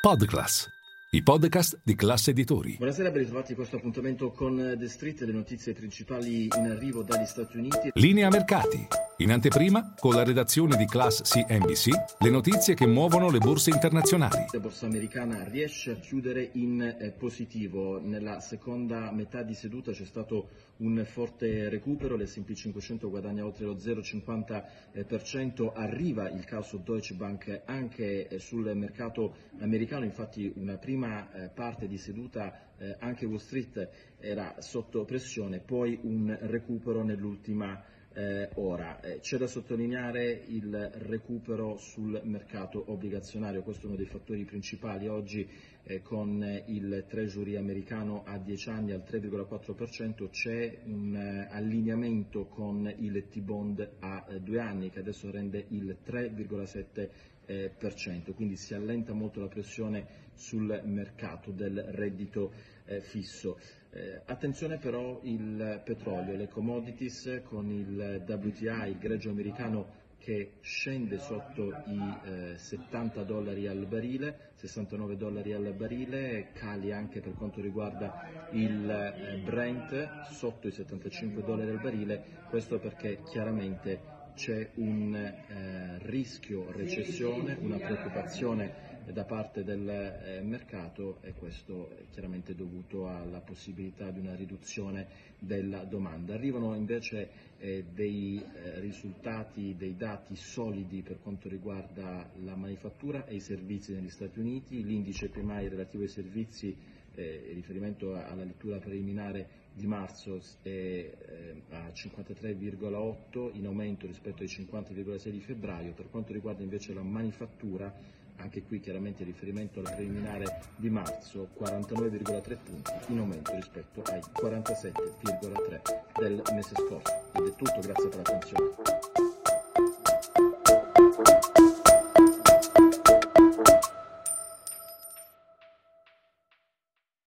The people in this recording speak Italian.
Podclass, i podcast di classe editori. Buonasera, ben ritrovati a questo appuntamento con The Street, le notizie principali in arrivo dagli Stati Uniti. Linea mercati. In anteprima, con la redazione di Class CNBC, le notizie che muovono le borse internazionali. La borsa americana riesce a chiudere in eh, positivo. Nella seconda metà di seduta c'è stato un forte recupero, l'S&P 500 guadagna oltre lo 0,50%, arriva il caso Deutsche Bank anche eh, sul mercato americano, infatti una prima eh, parte di seduta anche Wall Street era sotto pressione, poi un recupero nell'ultima eh, ora, eh, c'è da sottolineare il recupero sul mercato obbligazionario, questo è uno dei fattori principali. Oggi eh, con il Treasury americano a 10 anni al 3,4%, c'è un eh, allineamento con il T-bond a 2 eh, anni che adesso rende il 3,7%, quindi si allenta molto la pressione sul mercato del reddito eh, fisso. Eh, attenzione però il petrolio, le commodities con il WTI, il greggio americano che scende sotto i eh, 70 dollari al barile, 69 dollari al barile, cali anche per quanto riguarda il eh, Brent sotto i 75 dollari al barile, questo perché chiaramente c'è un eh, rischio recessione, una preoccupazione da parte del eh, mercato e questo è chiaramente dovuto alla possibilità di una riduzione della domanda. Arrivano invece eh, dei eh, risultati, dei dati solidi per quanto riguarda la manifattura e i servizi negli Stati Uniti, l'indice PMI relativo ai servizi eh, riferimento alla lettura preliminare di marzo è eh, 53,8 in aumento rispetto ai 50,6 di febbraio, per quanto riguarda invece la manifattura anche qui chiaramente riferimento al preliminare di marzo 49,3 punti in aumento rispetto ai 47,3 del mese scorso. Ed è tutto, grazie per l'attenzione.